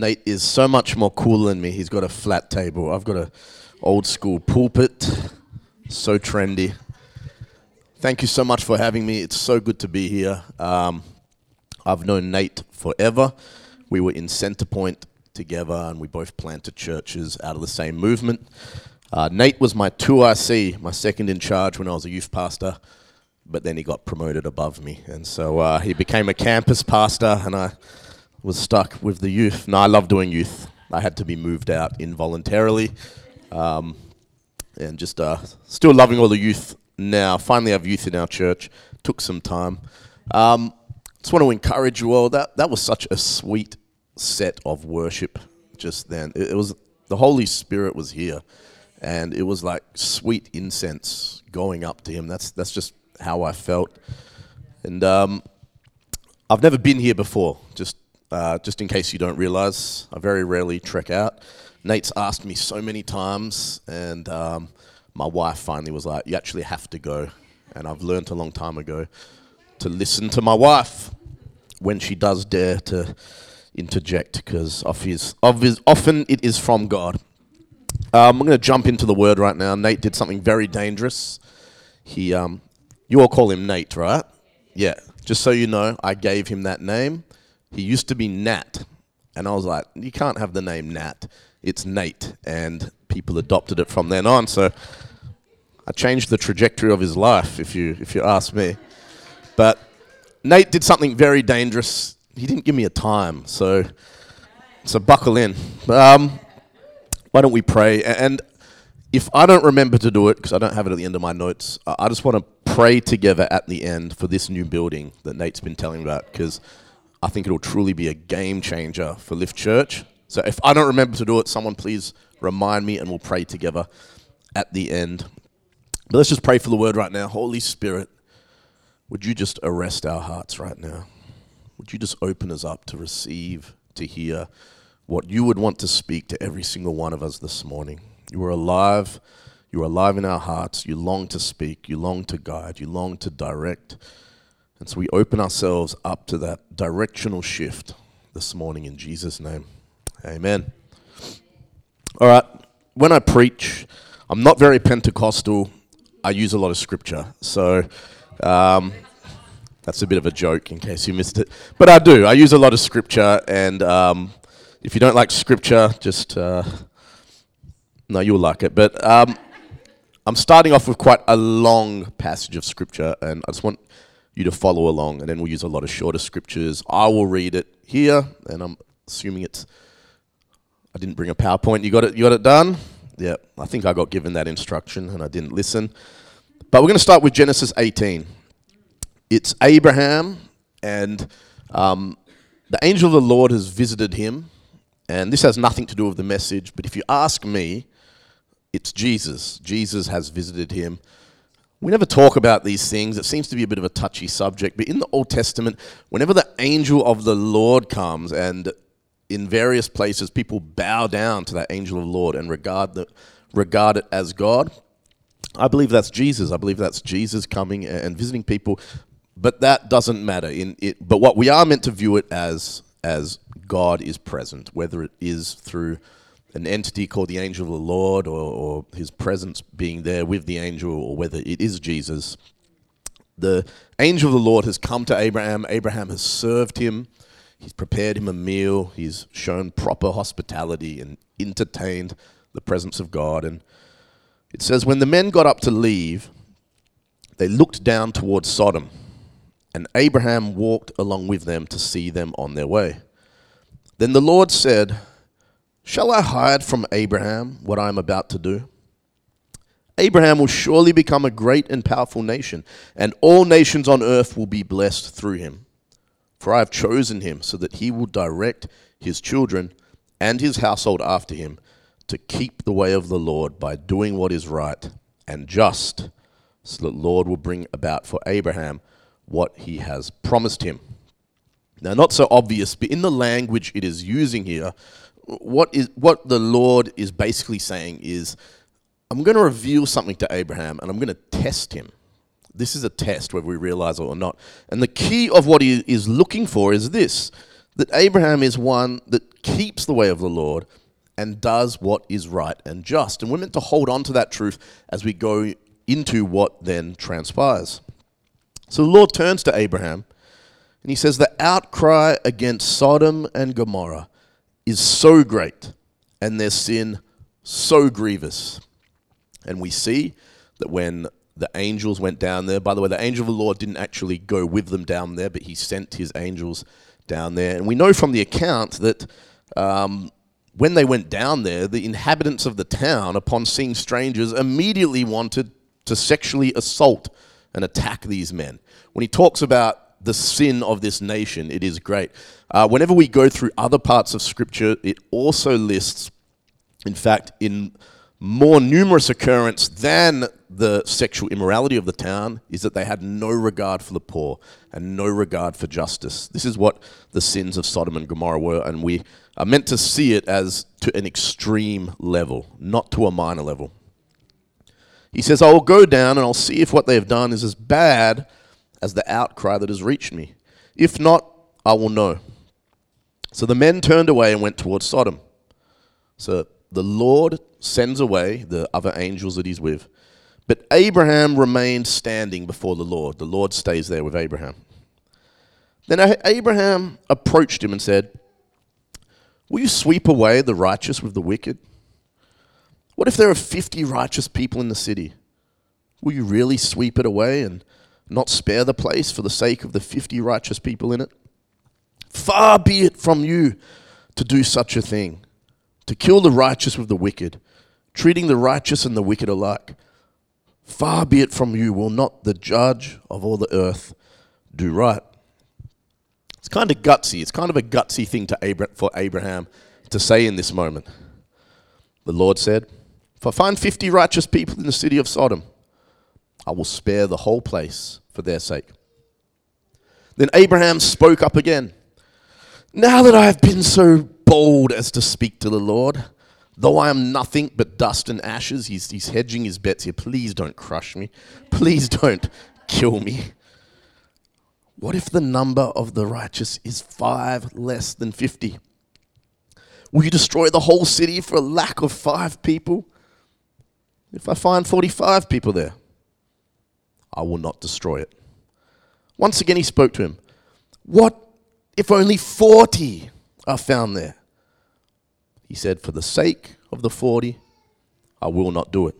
Nate is so much more cool than me. He's got a flat table. I've got a old school pulpit. So trendy. Thank you so much for having me. It's so good to be here. Um, I've known Nate forever. We were in Centerpoint together, and we both planted churches out of the same movement. Uh, Nate was my 2IC, my second in charge when I was a youth pastor, but then he got promoted above me. And so uh, he became a campus pastor, and I was stuck with the youth. No, I love doing youth. I had to be moved out involuntarily. Um, and just uh, still loving all the youth now. Finally, have youth in our church. Took some time. Um, just want to encourage you all. That that was such a sweet set of worship just then. It, it was the Holy Spirit was here, and it was like sweet incense going up to Him. That's that's just how I felt. And um, I've never been here before. Just uh, just in case you don't realize, I very rarely trek out. Nate's asked me so many times, and um, my wife finally was like, "You actually have to go." And I've learned a long time ago to listen to my wife when she does dare to interject, because often it is from God. Um, I'm going to jump into the word right now. Nate did something very dangerous. He, um, you all call him Nate, right? Yeah. Just so you know, I gave him that name. He used to be Nat, and I was like, you can't have the name Nat it's Nate, and people adopted it from then on. So I changed the trajectory of his life, if you if you ask me. But Nate did something very dangerous. He didn't give me a time, so so buckle in. Um, why don't we pray? And if I don't remember to do it, because I don't have it at the end of my notes, I just want to pray together at the end for this new building that Nate's been telling about, because I think it'll truly be a game changer for Lift Church. So if I don't remember to do it, someone please remind me and we'll pray together at the end. But let's just pray for the word right now. Holy Spirit, would you just arrest our hearts right now? Would you just open us up to receive, to hear what you would want to speak to every single one of us this morning? You are alive. You are alive in our hearts. You long to speak. You long to guide. You long to direct. And so we open ourselves up to that directional shift this morning in Jesus' name. Amen. All right. When I preach, I'm not very Pentecostal. I use a lot of scripture. So um, that's a bit of a joke in case you missed it. But I do. I use a lot of scripture. And um, if you don't like scripture, just. Uh, no, you'll like it. But um, I'm starting off with quite a long passage of scripture. And I just want you to follow along. And then we'll use a lot of shorter scriptures. I will read it here. And I'm assuming it's I didn't bring a PowerPoint. You got it. You got it done. Yeah, I think I got given that instruction and I didn't listen. But we're going to start with Genesis 18. It's Abraham, and um, the angel of the Lord has visited him. And this has nothing to do with the message, but if you ask me, it's Jesus. Jesus has visited him. We never talk about these things. It seems to be a bit of a touchy subject. But in the Old Testament, whenever the angel of the Lord comes and in various places, people bow down to that angel of the Lord and regard, the, regard it as God. I believe that's Jesus. I believe that's Jesus coming and visiting people. But that doesn't matter. In it, but what we are meant to view it as as God is present, whether it is through an entity called the angel of the Lord or, or his presence being there with the angel, or whether it is Jesus. The angel of the Lord has come to Abraham. Abraham has served him. He's prepared him a meal. He's shown proper hospitality and entertained the presence of God. And it says, when the men got up to leave, they looked down towards Sodom, and Abraham walked along with them to see them on their way. Then the Lord said, Shall I hide from Abraham what I am about to do? Abraham will surely become a great and powerful nation, and all nations on earth will be blessed through him. For I have chosen him so that he will direct his children and his household after him to keep the way of the Lord by doing what is right and just, so that the Lord will bring about for Abraham what he has promised him. Now, not so obvious, but in the language it is using here, what is what the Lord is basically saying is, I'm going to reveal something to Abraham and I'm going to test him. This is a test, whether we realize it or not. And the key of what he is looking for is this that Abraham is one that keeps the way of the Lord and does what is right and just. And we're meant to hold on to that truth as we go into what then transpires. So the Lord turns to Abraham and he says, The outcry against Sodom and Gomorrah is so great and their sin so grievous. And we see that when the angels went down there, by the way, the angel of the Lord didn't actually go with them down there, but he sent his angels down there. And we know from the account that um, when they went down there, the inhabitants of the town, upon seeing strangers, immediately wanted to sexually assault and attack these men. When he talks about the sin of this nation, it is great. Uh, whenever we go through other parts of Scripture, it also lists, in fact, in more numerous occurrence than the sexual immorality of the town is that they had no regard for the poor and no regard for justice. This is what the sins of Sodom and Gomorrah were, and we are meant to see it as to an extreme level, not to a minor level. He says, I will go down and I'll see if what they have done is as bad as the outcry that has reached me. If not, I will know. So the men turned away and went towards Sodom. So the Lord sends away the other angels that he's with. But Abraham remained standing before the Lord. The Lord stays there with Abraham. Then Abraham approached him and said, Will you sweep away the righteous with the wicked? What if there are 50 righteous people in the city? Will you really sweep it away and not spare the place for the sake of the 50 righteous people in it? Far be it from you to do such a thing to kill the righteous with the wicked, treating the righteous and the wicked alike. Far be it from you, will not the judge of all the earth do right? It's kind of gutsy. It's kind of a gutsy thing to Abra- for Abraham to say in this moment. The Lord said, If I find 50 righteous people in the city of Sodom, I will spare the whole place for their sake. Then Abraham spoke up again. Now that I have been so bold as to speak to the Lord. Though I am nothing but dust and ashes, he's, he's hedging his bets here. Please don't crush me. Please don't kill me. What if the number of the righteous is five less than 50? Will you destroy the whole city for a lack of five people? If I find 45 people there, I will not destroy it. Once again, he spoke to him. What if only 40 are found there? He said, For the sake of the 40, I will not do it.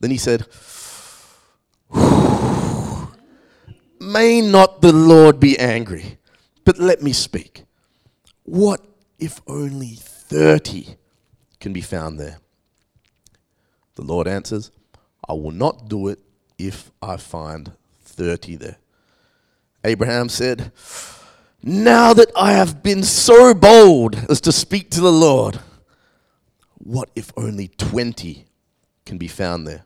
Then he said, May not the Lord be angry, but let me speak. What if only 30 can be found there? The Lord answers, I will not do it if I find 30 there. Abraham said, now that I have been so bold as to speak to the Lord, what if only 20 can be found there?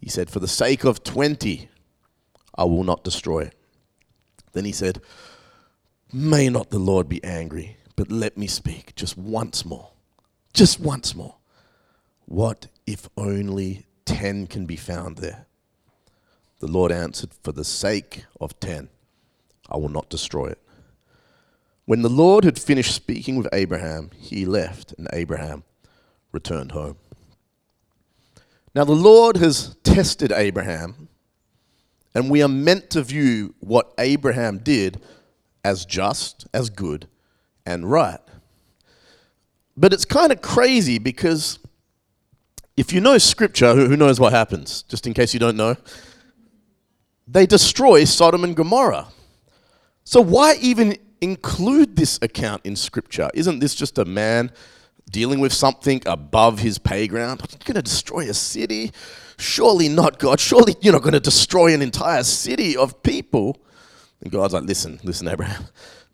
He said, For the sake of 20, I will not destroy it. Then he said, May not the Lord be angry, but let me speak just once more. Just once more. What if only 10 can be found there? The Lord answered, For the sake of 10, I will not destroy it. When the Lord had finished speaking with Abraham, he left, and Abraham returned home. Now, the Lord has tested Abraham, and we are meant to view what Abraham did as just, as good, and right. But it's kind of crazy because if you know scripture, who knows what happens? Just in case you don't know, they destroy Sodom and Gomorrah. So, why even include this account in Scripture? Isn't this just a man dealing with something above his pay ground? I'm going to destroy a city? Surely not, God. Surely you're not going to destroy an entire city of people. And God's like, listen, listen, Abraham.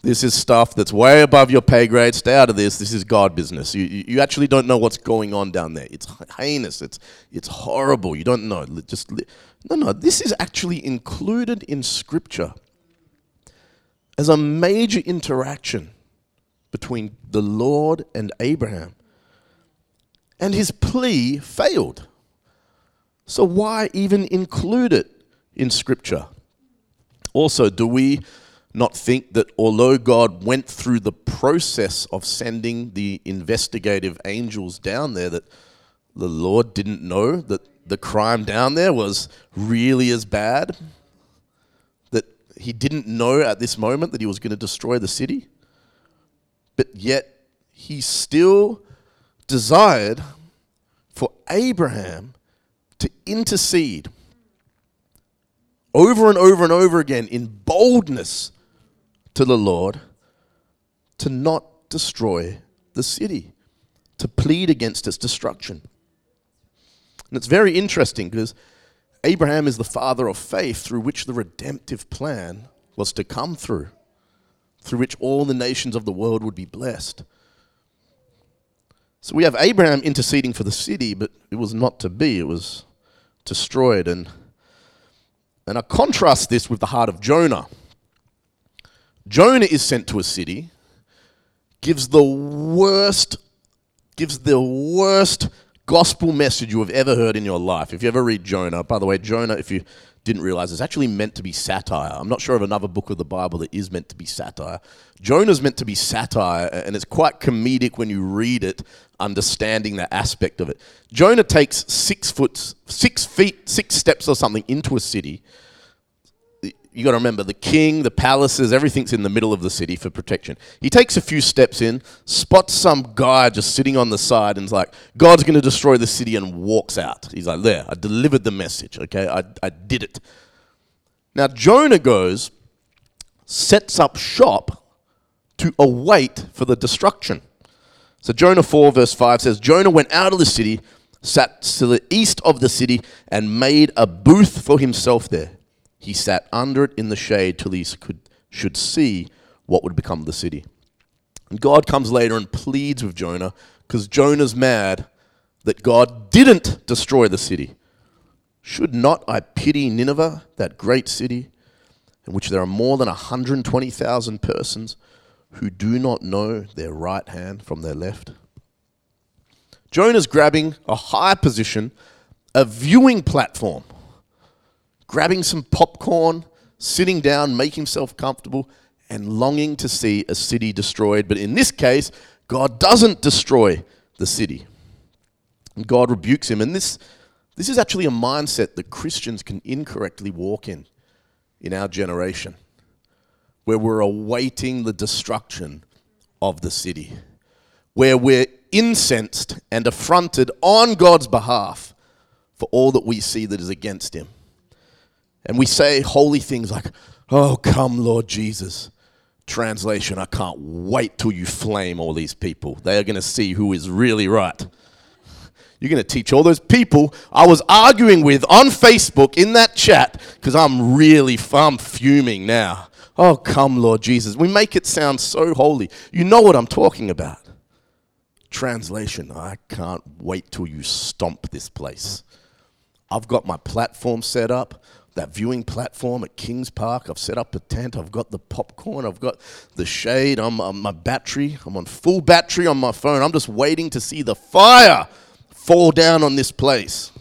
This is stuff that's way above your pay grade. Stay out of this. This is God business. You, you actually don't know what's going on down there. It's heinous. It's, it's horrible. You don't know. Just no, no. This is actually included in Scripture as a major interaction between the Lord and Abraham. And his plea failed. So, why even include it in Scripture? Also, do we not think that although God went through the process of sending the investigative angels down there, that the Lord didn't know that the crime down there was really as bad? That he didn't know at this moment that he was going to destroy the city? But yet he still desired for Abraham to intercede over and over and over again in boldness to the Lord to not destroy the city, to plead against its destruction. And it's very interesting because Abraham is the father of faith through which the redemptive plan was to come through, through which all the nations of the world would be blessed. So we have Abraham interceding for the city, but it was not to be, it was destroyed. And, and I contrast this with the heart of Jonah. Jonah is sent to a city, gives the worst, gives the worst gospel message you have ever heard in your life. If you ever read Jonah, by the way, Jonah, if you didn't realize, is actually meant to be satire. I'm not sure of another book of the Bible that is meant to be satire. Jonah's meant to be satire, and it's quite comedic when you read it, understanding that aspect of it. Jonah takes six foot, six feet, six steps or something into a city you got to remember the king, the palaces, everything's in the middle of the city for protection. He takes a few steps in, spots some guy just sitting on the side, and's like, God's going to destroy the city, and walks out. He's like, There, I delivered the message, okay? I, I did it. Now, Jonah goes, sets up shop to await for the destruction. So, Jonah 4, verse 5 says, Jonah went out of the city, sat to the east of the city, and made a booth for himself there he sat under it in the shade till he could, should see what would become the city. And God comes later and pleads with Jonah because Jonah's mad that God didn't destroy the city. Should not I pity Nineveh, that great city, in which there are more than 120,000 persons who do not know their right hand from their left? Jonah's grabbing a high position, a viewing platform grabbing some popcorn, sitting down, making himself comfortable, and longing to see a city destroyed. But in this case, God doesn't destroy the city. And God rebukes him. And this, this is actually a mindset that Christians can incorrectly walk in in our generation, where we're awaiting the destruction of the city, where we're incensed and affronted on God's behalf for all that we see that is against him. And we say holy things like, Oh, come, Lord Jesus. Translation, I can't wait till you flame all these people. They are going to see who is really right. You're going to teach all those people I was arguing with on Facebook in that chat because I'm really I'm fuming now. Oh, come, Lord Jesus. We make it sound so holy. You know what I'm talking about. Translation, I can't wait till you stomp this place. I've got my platform set up that viewing platform at Kings Park. I've set up a tent. I've got the popcorn. I've got the shade. I'm on my battery. I'm on full battery on my phone. I'm just waiting to see the fire fall down on this place.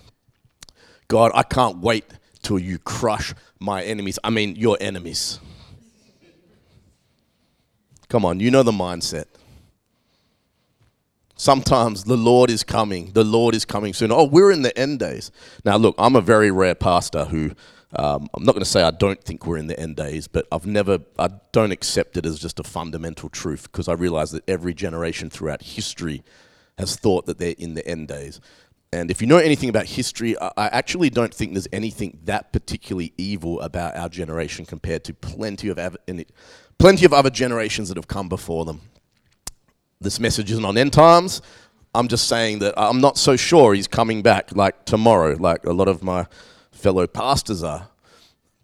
God, I can't wait till you crush my enemies. I mean, your enemies. Come on, you know the mindset. Sometimes the Lord is coming. The Lord is coming soon. Oh, we're in the end days. Now, look, I'm a very rare pastor who um, I'm not going to say I don't think we're in the end days, but I've never, I don't accept it as just a fundamental truth because I realize that every generation throughout history has thought that they're in the end days. And if you know anything about history, I actually don't think there's anything that particularly evil about our generation compared to plenty of plenty of other generations that have come before them. This message isn't on end times. I'm just saying that I'm not so sure he's coming back like tomorrow, like a lot of my fellow pastors are.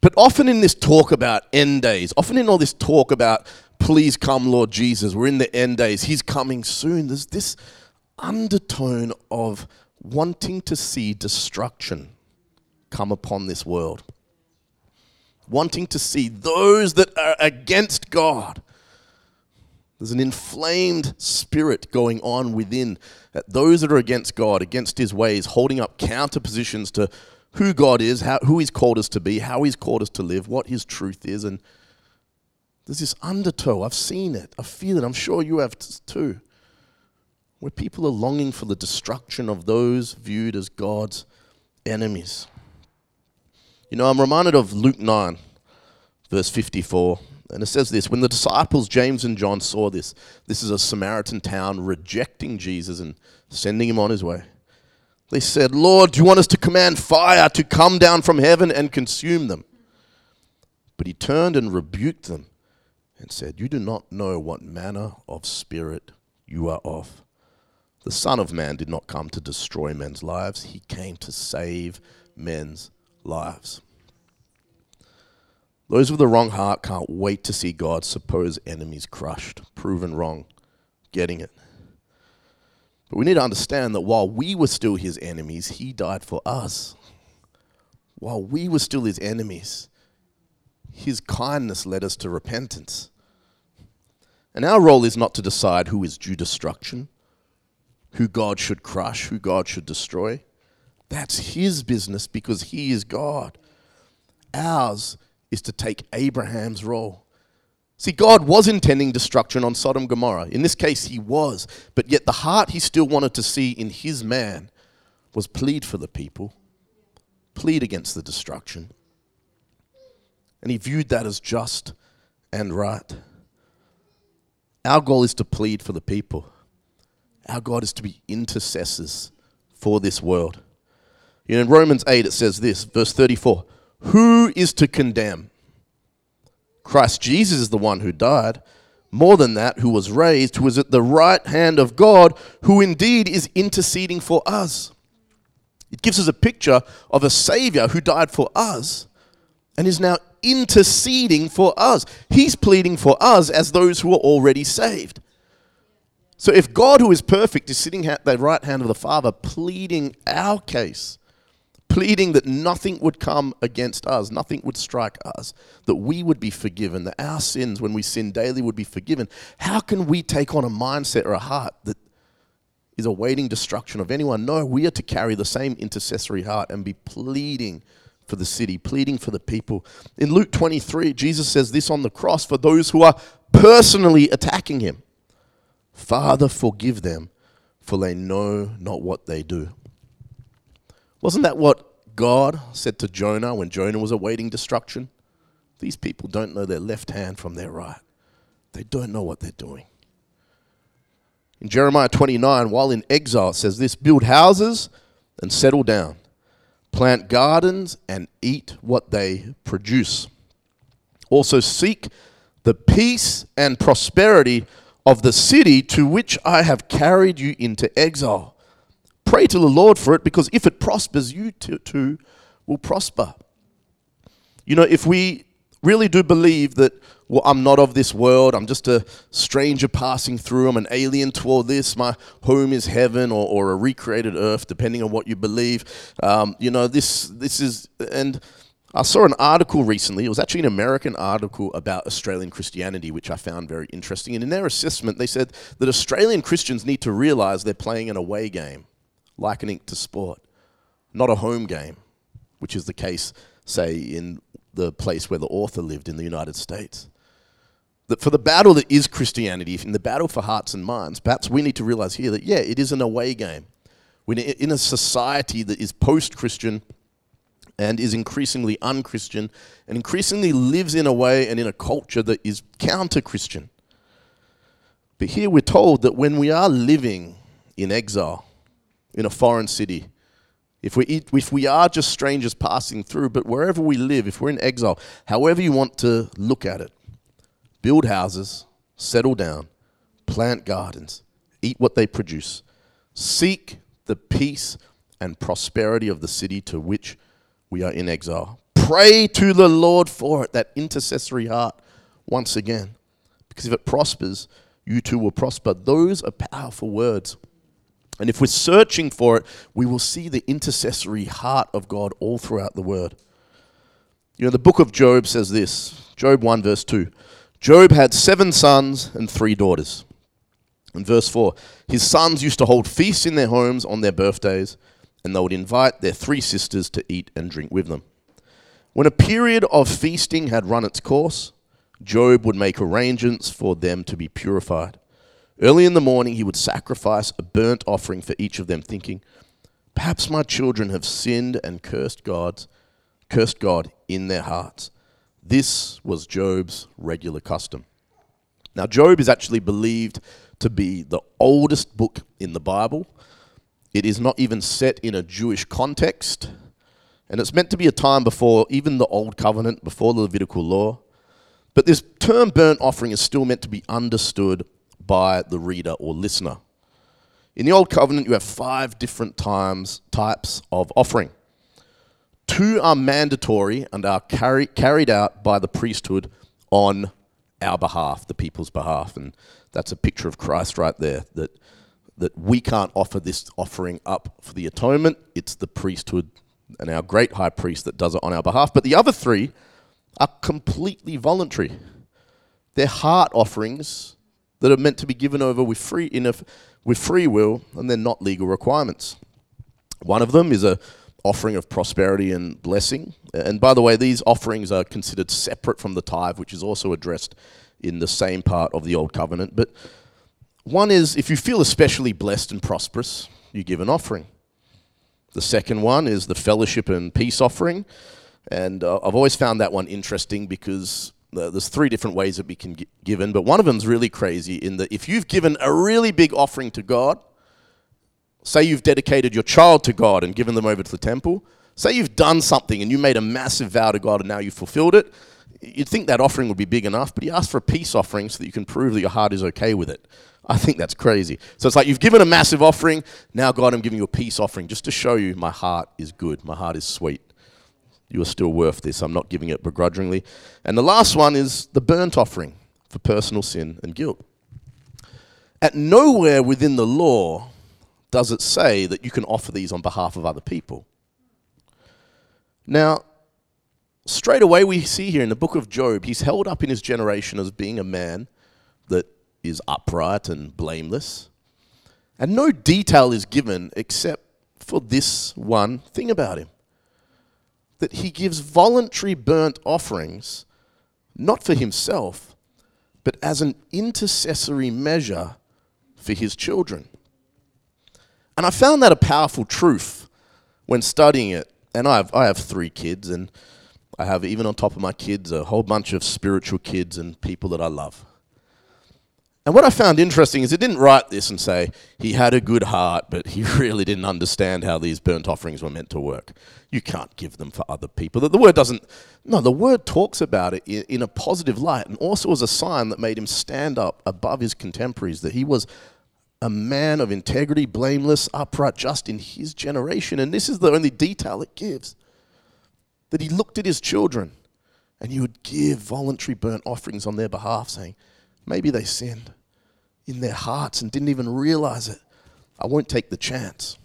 But often in this talk about end days, often in all this talk about, please come, Lord Jesus, we're in the end days, He's coming soon, there's this undertone of wanting to see destruction come upon this world. Wanting to see those that are against God. There's an inflamed spirit going on within those that are against God, against His ways, holding up counter positions to who God is, how, who He's called us to be, how He's called us to live, what His truth is. And There's this undertow. I've seen it. I feel it. I'm sure you have too. Where people are longing for the destruction of those viewed as God's enemies. You know, I'm reminded of Luke 9, verse 54. And it says this When the disciples, James and John, saw this, this is a Samaritan town rejecting Jesus and sending him on his way. They said, Lord, do you want us to command fire to come down from heaven and consume them? But he turned and rebuked them and said, You do not know what manner of spirit you are of. The Son of Man did not come to destroy men's lives, he came to save men's lives. Those with the wrong heart can't wait to see God's supposed enemies crushed, proven wrong, getting it. But we need to understand that while we were still his enemies, he died for us. While we were still his enemies, his kindness led us to repentance. And our role is not to decide who is due destruction, who God should crush, who God should destroy. That's his business because he is God. Ours is to take Abraham's role. See, God was intending destruction on Sodom and Gomorrah. In this case, he was. But yet, the heart he still wanted to see in his man was plead for the people, plead against the destruction. And he viewed that as just and right. Our goal is to plead for the people. Our God is to be intercessors for this world. In Romans 8, it says this, verse 34 Who is to condemn? Christ Jesus is the one who died. More than that, who was raised, who is at the right hand of God, who indeed is interceding for us. It gives us a picture of a Savior who died for us and is now interceding for us. He's pleading for us as those who are already saved. So if God, who is perfect, is sitting at the right hand of the Father, pleading our case, pleading that nothing would come against us, nothing would strike us, that we would be forgiven, that our sins, when we sin daily, would be forgiven, how can we take on a mindset or a heart that is awaiting destruction of anyone? No, we are to carry the same intercessory heart and be pleading for the city, pleading for the people. In Luke 23, Jesus says this on the cross for those who are personally attacking him. Father, forgive them, for they know not what they do. Wasn't that what God said to Jonah when Jonah was awaiting destruction? These people don't know their left hand from their right. They don't know what they're doing. In Jeremiah 29, while in exile, it says this build houses and settle down, plant gardens and eat what they produce. Also, seek the peace and prosperity of the city to which I have carried you into exile. Pray to the Lord for it, because if it prospers, you too will prosper. You know, if we really do believe that well, I'm not of this world, I'm just a stranger passing through, I'm an alien to all this, my home is heaven or, or a recreated earth, depending on what you believe. Um, you know, this, this is, and I saw an article recently, it was actually an American article about Australian Christianity, which I found very interesting. And in their assessment, they said that Australian Christians need to realize they're playing an away game, likening to sport, not a home game, which is the case, say, in the place where the author lived in the United States. That for the battle that is Christianity, in the battle for hearts and minds, perhaps we need to realize here that, yeah, it is an away game. We're in a society that is post Christian and is increasingly unchristian and increasingly lives in a way and in a culture that is counter Christian. But here we're told that when we are living in exile in a foreign city, if we, if we are just strangers passing through, but wherever we live, if we're in exile, however you want to look at it, build houses, settle down, plant gardens, eat what they produce, seek the peace and prosperity of the city to which we are in exile. Pray to the Lord for it, that intercessory heart, once again. Because if it prospers, you too will prosper. Those are powerful words. And if we're searching for it, we will see the intercessory heart of God all throughout the word. You know, the book of Job says this Job 1, verse 2. Job had seven sons and three daughters. In verse 4, his sons used to hold feasts in their homes on their birthdays and they would invite their three sisters to eat and drink with them. When a period of feasting had run its course, Job would make arrangements for them to be purified. Early in the morning, he would sacrifice a burnt offering for each of them, thinking, Perhaps my children have sinned and cursed God, cursed God in their hearts. This was Job's regular custom. Now, Job is actually believed to be the oldest book in the Bible. It is not even set in a Jewish context, and it's meant to be a time before even the Old Covenant, before the Levitical law. But this term burnt offering is still meant to be understood by the reader or listener. In the Old Covenant, you have five different times, types of offering. Two are mandatory and are carry, carried out by the priesthood on our behalf, the people's behalf. And that's a picture of Christ right there, that, that we can't offer this offering up for the atonement. It's the priesthood and our great high priest that does it on our behalf. But the other three are completely voluntary. They're heart offerings that are meant to be given over with free, in a, with free will, and they're not legal requirements. One of them is a offering of prosperity and blessing. And by the way, these offerings are considered separate from the tithe, which is also addressed in the same part of the Old Covenant. But one is if you feel especially blessed and prosperous, you give an offering. The second one is the fellowship and peace offering. And uh, I've always found that one interesting because Uh, there's three different ways that we can get given, but one of them is really crazy in that if you've given a really big offering to God, say you've dedicated your child to God and given them over to the temple, say you've done something and you made a massive vow to God and now you've fulfilled it, you'd think that offering would be big enough, but he asked for a peace offering so that you can prove that your heart is okay with it. I think that's crazy. So it's like you've given a massive offering, now God, I'm giving you a peace offering just to show you my heart is good, my heart is sweet you are still worth this. I'm not giving it begrudgingly. And the last one is the burnt offering for personal sin and guilt. At nowhere within the law does it say that you can offer these on behalf of other people. Now, straight away we see here in the book of Job, he's held up in his generation as being a man that is upright and blameless. And no detail is given except for this one thing about him that he gives voluntary burnt offerings, not for himself, but as an intercessory measure for his children. And I found that a powerful truth when studying it. And I have, I have three kids, and I have, even on top of my kids, a whole bunch of spiritual kids and people that I love. And what I found interesting is it didn't write this and say he had a good heart, but he really didn't understand how these burnt offerings were meant to work. You can't give them for other people. The word doesn't, no, the word talks about it in a positive light and also as a sign that made him stand up above his contemporaries, that he was a man of integrity, blameless, upright, just in his generation. And this is the only detail it gives that he looked at his children and he would give voluntary burnt offerings on their behalf, saying, Maybe they sinned in their hearts and didn't even realize it. I won't take the chance.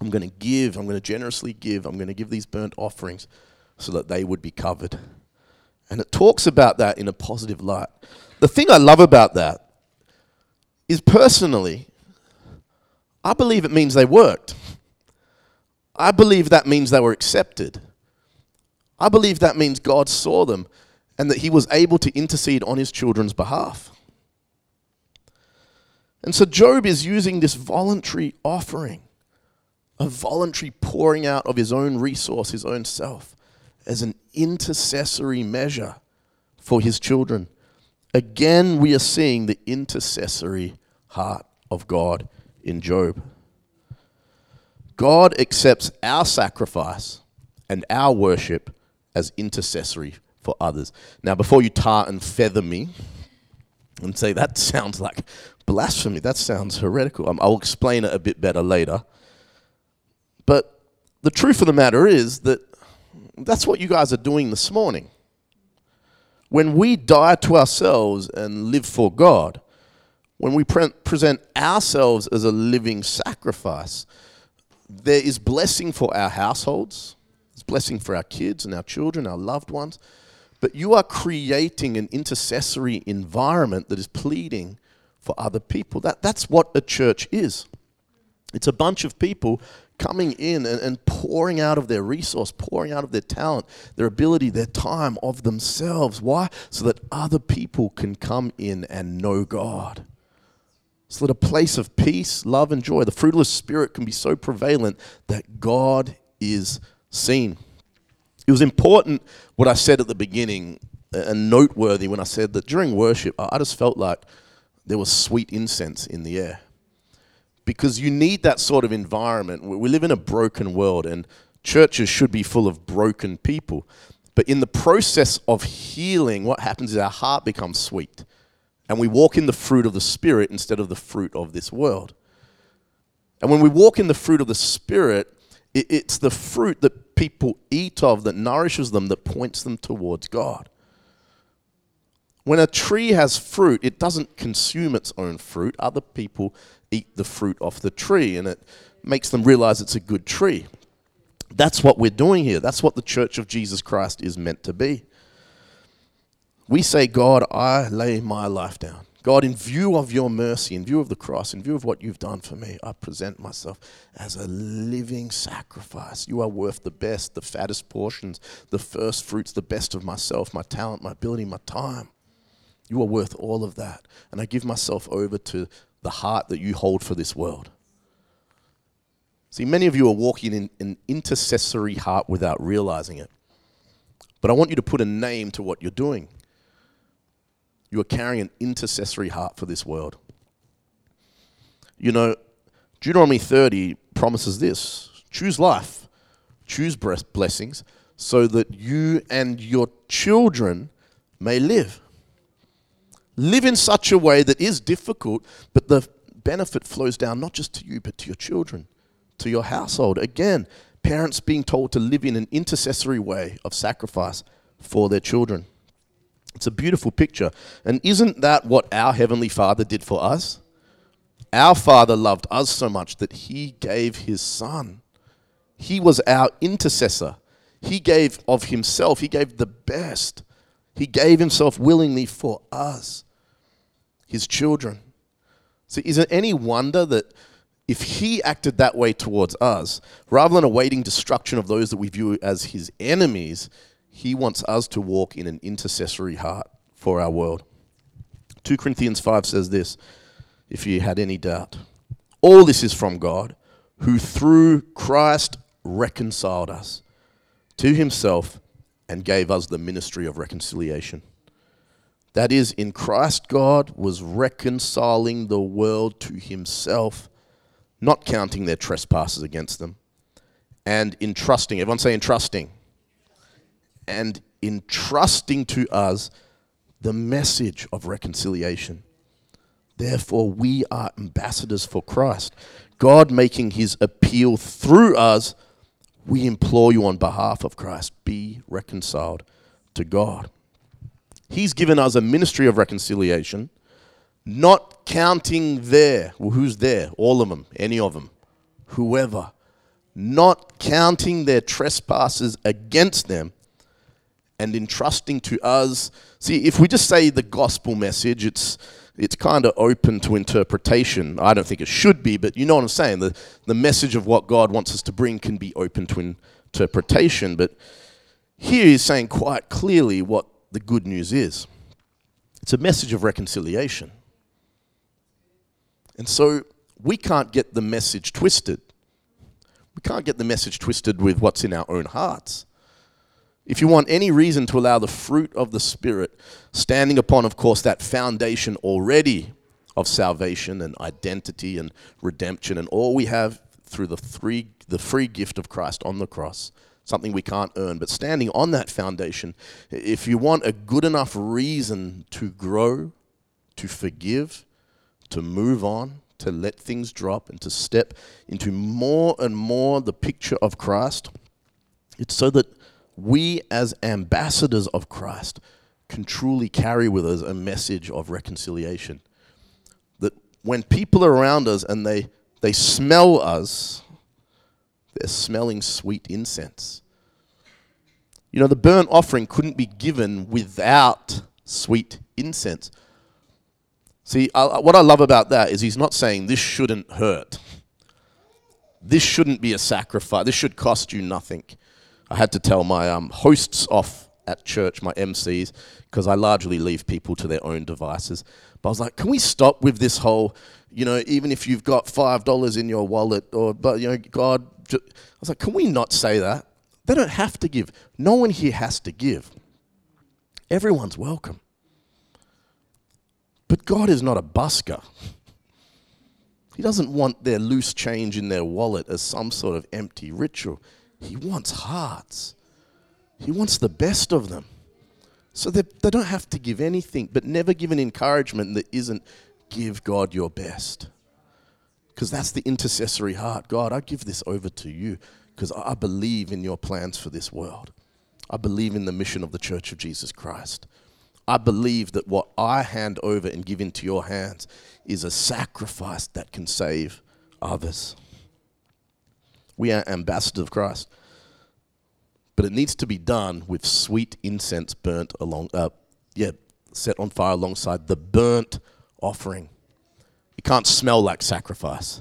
I'm going to give, I'm going to generously give, I'm going to give these burnt offerings so that they would be covered. And it talks about that in a positive light. The thing I love about that is personally, I believe it means they worked. I believe that means they were accepted. I believe that means God saw them and that He was able to intercede on His children's behalf. And so Job is using this voluntary offering, a voluntary pouring out of his own resource, his own self, as an intercessory measure for his children. Again, we are seeing the intercessory heart of God in Job. God accepts our sacrifice and our worship as intercessory for others. Now, before you tar and feather me and say that sounds like blasphemy. That sounds heretical. Um, I'll explain it a bit better later. But the truth of the matter is that that's what you guys are doing this morning. When we die to ourselves and live for God, when we pre- present ourselves as a living sacrifice, there is blessing for our households, there's blessing for our kids and our children, our loved ones, but you are creating an intercessory environment that is pleading for other people. That, that's what a church is. It's a bunch of people coming in and, and pouring out of their resource, pouring out of their talent, their ability, their time of themselves. Why? So that other people can come in and know God. So that a place of peace, love, and joy, the fruitless Spirit can be so prevalent that God is seen. It was important what I said at the beginning and noteworthy when I said that during worship, I just felt like there was sweet incense in the air because you need that sort of environment. We live in a broken world, and churches should be full of broken people. But in the process of healing, what happens is our heart becomes sweet, and we walk in the fruit of the Spirit instead of the fruit of this world. And when we walk in the fruit of the Spirit, it's the fruit that people eat of that nourishes them, that points them towards God. When a tree has fruit, it doesn't consume its own fruit. Other people eat the fruit off the tree, and it makes them realize it's a good tree. That's what we're doing here. That's what the church of Jesus Christ is meant to be. We say, God, I lay my life down. God, in view of your mercy, in view of the cross, in view of what you've done for me, I present myself as a living sacrifice. You are worth the best, the fattest portions, the first fruits, the best of myself, my talent, my ability, my time. You are worth all of that. And I give myself over to the heart that you hold for this world. See, many of you are walking in an intercessory heart without realizing it. But I want you to put a name to what you're doing. You are carrying an intercessory heart for this world. You know, Deuteronomy 30 promises this choose life, choose blessings, so that you and your children may live. Live in such a way that is difficult, but the benefit flows down not just to you, but to your children, to your household. Again, parents being told to live in an intercessory way of sacrifice for their children. It's a beautiful picture. And isn't that what our Heavenly Father did for us? Our Father loved us so much that He gave His Son. He was our intercessor. He gave of Himself, He gave the best. He gave Himself willingly for us his children. So, is it any wonder that if he acted that way towards us, rather than awaiting destruction of those that we view as his enemies, he wants us to walk in an intercessory heart for our world? 2 Corinthians 5 says this, if you had any doubt. All this is from God, who through Christ reconciled us to himself and gave us the ministry of reconciliation. That is, in Christ, God was reconciling the world to himself, not counting their trespasses against them, and entrusting, everyone say entrusting, and entrusting to us the message of reconciliation. Therefore, we are ambassadors for Christ. God making his appeal through us, we implore you on behalf of Christ be reconciled to God. He's given us a ministry of reconciliation, not counting there. Well, who's there? All of them, any of them, whoever. Not counting their trespasses against them and entrusting to us. See, if we just say the gospel message, it's it's kind of open to interpretation. I don't think it should be, but you know what I'm saying. The, the message of what God wants us to bring can be open to interpretation. But here he's saying quite clearly what the good news is. It's a message of reconciliation. And so we can't get the message twisted. We can't get the message twisted with what's in our own hearts. If you want any reason to allow the fruit of the Spirit, standing upon, of course, that foundation already of salvation and identity and redemption and all we have through the, three, the free gift of Christ on the cross, something we can't earn. But standing on that foundation, if you want a good enough reason to grow, to forgive, to move on, to let things drop, and to step into more and more the picture of Christ, it's so that we, as ambassadors of Christ, can truly carry with us a message of reconciliation. That when people are around us and they, they smell us, they're smelling sweet incense. You know, the burnt offering couldn't be given without sweet incense. See, I, what I love about that is he's not saying this shouldn't hurt. This shouldn't be a sacrifice. This should cost you nothing. I had to tell my um, hosts off at church, my MCs, because I largely leave people to their own devices. But I was like, can we stop with this whole, you know, even if you've got five dollars in your wallet, or but you know, God, I was like, can we not say that? They don't have to give. No one here has to give. Everyone's welcome. But God is not a busker. He doesn't want their loose change in their wallet as some sort of empty ritual. He wants hearts. He wants the best of them. So they, they don't have to give anything, but never give an encouragement that isn't give God your best. Because that's the intercessory heart. God, I give this over to you because I believe in your plans for this world. I believe in the mission of the Church of Jesus Christ. I believe that what I hand over and give into your hands is a sacrifice that can save others. We are ambassadors of Christ. But it needs to be done with sweet incense burnt along, uh, yeah, set on fire alongside the burnt offering. It can't smell like sacrifice.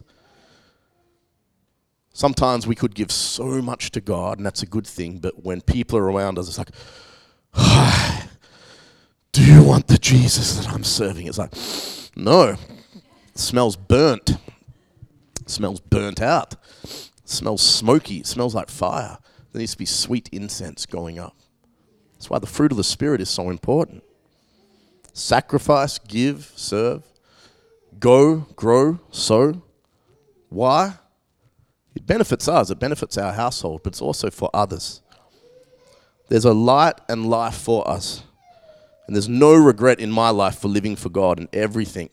Sometimes we could give so much to God, and that's a good thing, but when people are around us, it's like, do you want the Jesus that I'm serving? It's like, no. It smells burnt. It smells burnt out. It smells smoky. It smells like fire. There needs to be sweet incense going up. That's why the fruit of the Spirit is so important. Sacrifice, give, serve, go, grow, sow. Why? It benefits us, it benefits our household, but it's also for others. There's a light and life for us. And there's no regret in my life for living for God and everything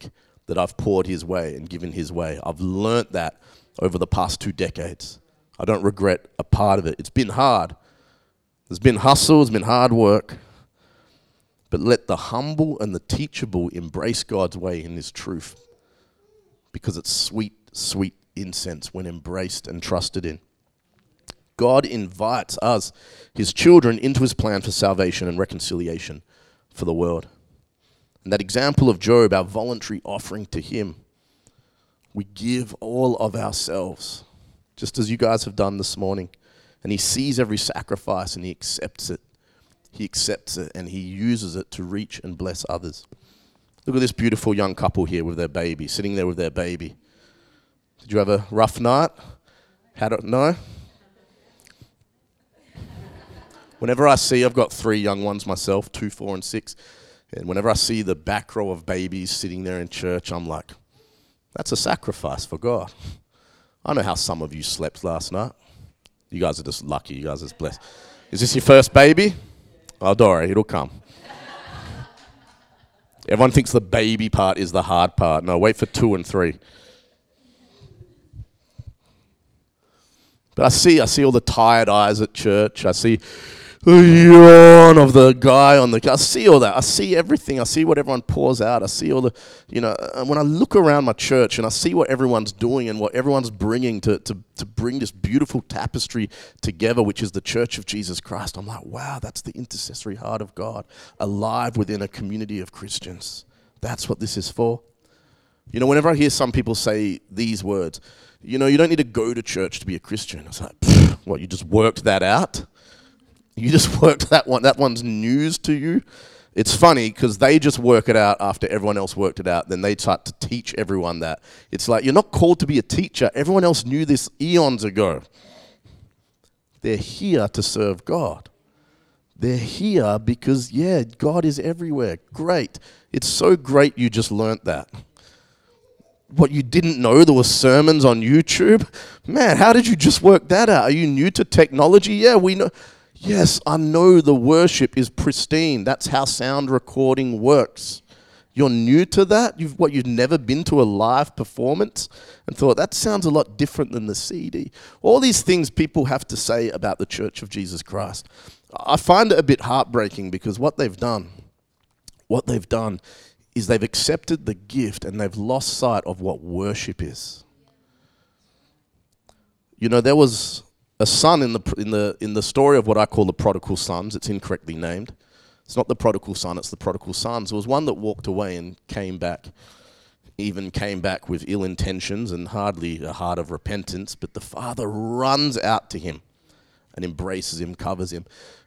that I've poured His way and given His way. I've learnt that over the past two decades. I don't regret a part of it. It's been hard. There's been hustle, it's been hard work. But let the humble and the teachable embrace God's way in His truth because it's sweet, sweet incense when embraced and trusted in. God invites us, His children, into His plan for salvation and reconciliation for the world. And that example of Job, our voluntary offering to Him, we give all of ourselves, just as you guys have done this morning. And He sees every sacrifice and He accepts it. He accepts it and He uses it to reach and bless others. Look at this beautiful young couple here with their baby, sitting there with their baby. Did you have a rough night? Had it? No? Whenever I see, I've got three young ones myself, two, four, and six. And whenever I see the back row of babies sitting there in church, I'm like, that's a sacrifice for God. I know how some of you slept last night. You guys are just lucky. You guys are blessed. Is this your first baby? Oh, don't it'll come. Everyone thinks the baby part is the hard part. No, wait for two and three. But I see, I see all the tired eyes at church. I see the yawn of the guy on the. I see all that. I see everything. I see what everyone pours out. I see all the, you know, and when I look around my church and I see what everyone's doing and what everyone's bringing to, to, to bring this beautiful tapestry together, which is the church of Jesus Christ, I'm like, wow, that's the intercessory heart of God alive within a community of Christians. That's what this is for. You know, whenever I hear some people say these words, you know, you don't need to go to church to be a Christian. It's like, what, you just worked that out? You just worked that one. That one's news to you. It's funny because they just work it out after everyone else worked it out. Then they start to teach everyone that. It's like you're not called to be a teacher. Everyone else knew this eons ago. They're here to serve God. They're here because, yeah, God is everywhere. Great. It's so great you just learnt that. What you didn't know, there were sermons on YouTube. Man, how did you just work that out? Are you new to technology? Yeah, we know. Yes, I know the worship is pristine. That's how sound recording works. You're new to that. You've what you've never been to a live performance and thought that sounds a lot different than the CD. All these things people have to say about the Church of Jesus Christ. I find it a bit heartbreaking because what they've done, what they've done is they've accepted the gift and they've lost sight of what worship is. You know, there was a son in the, in, the, in the story of what I call the prodigal sons. It's incorrectly named. It's not the prodigal son, it's the prodigal sons. There was one that walked away and came back. even came back with ill intentions and hardly a heart of repentance, but the father runs out to him and embraces him, covers him.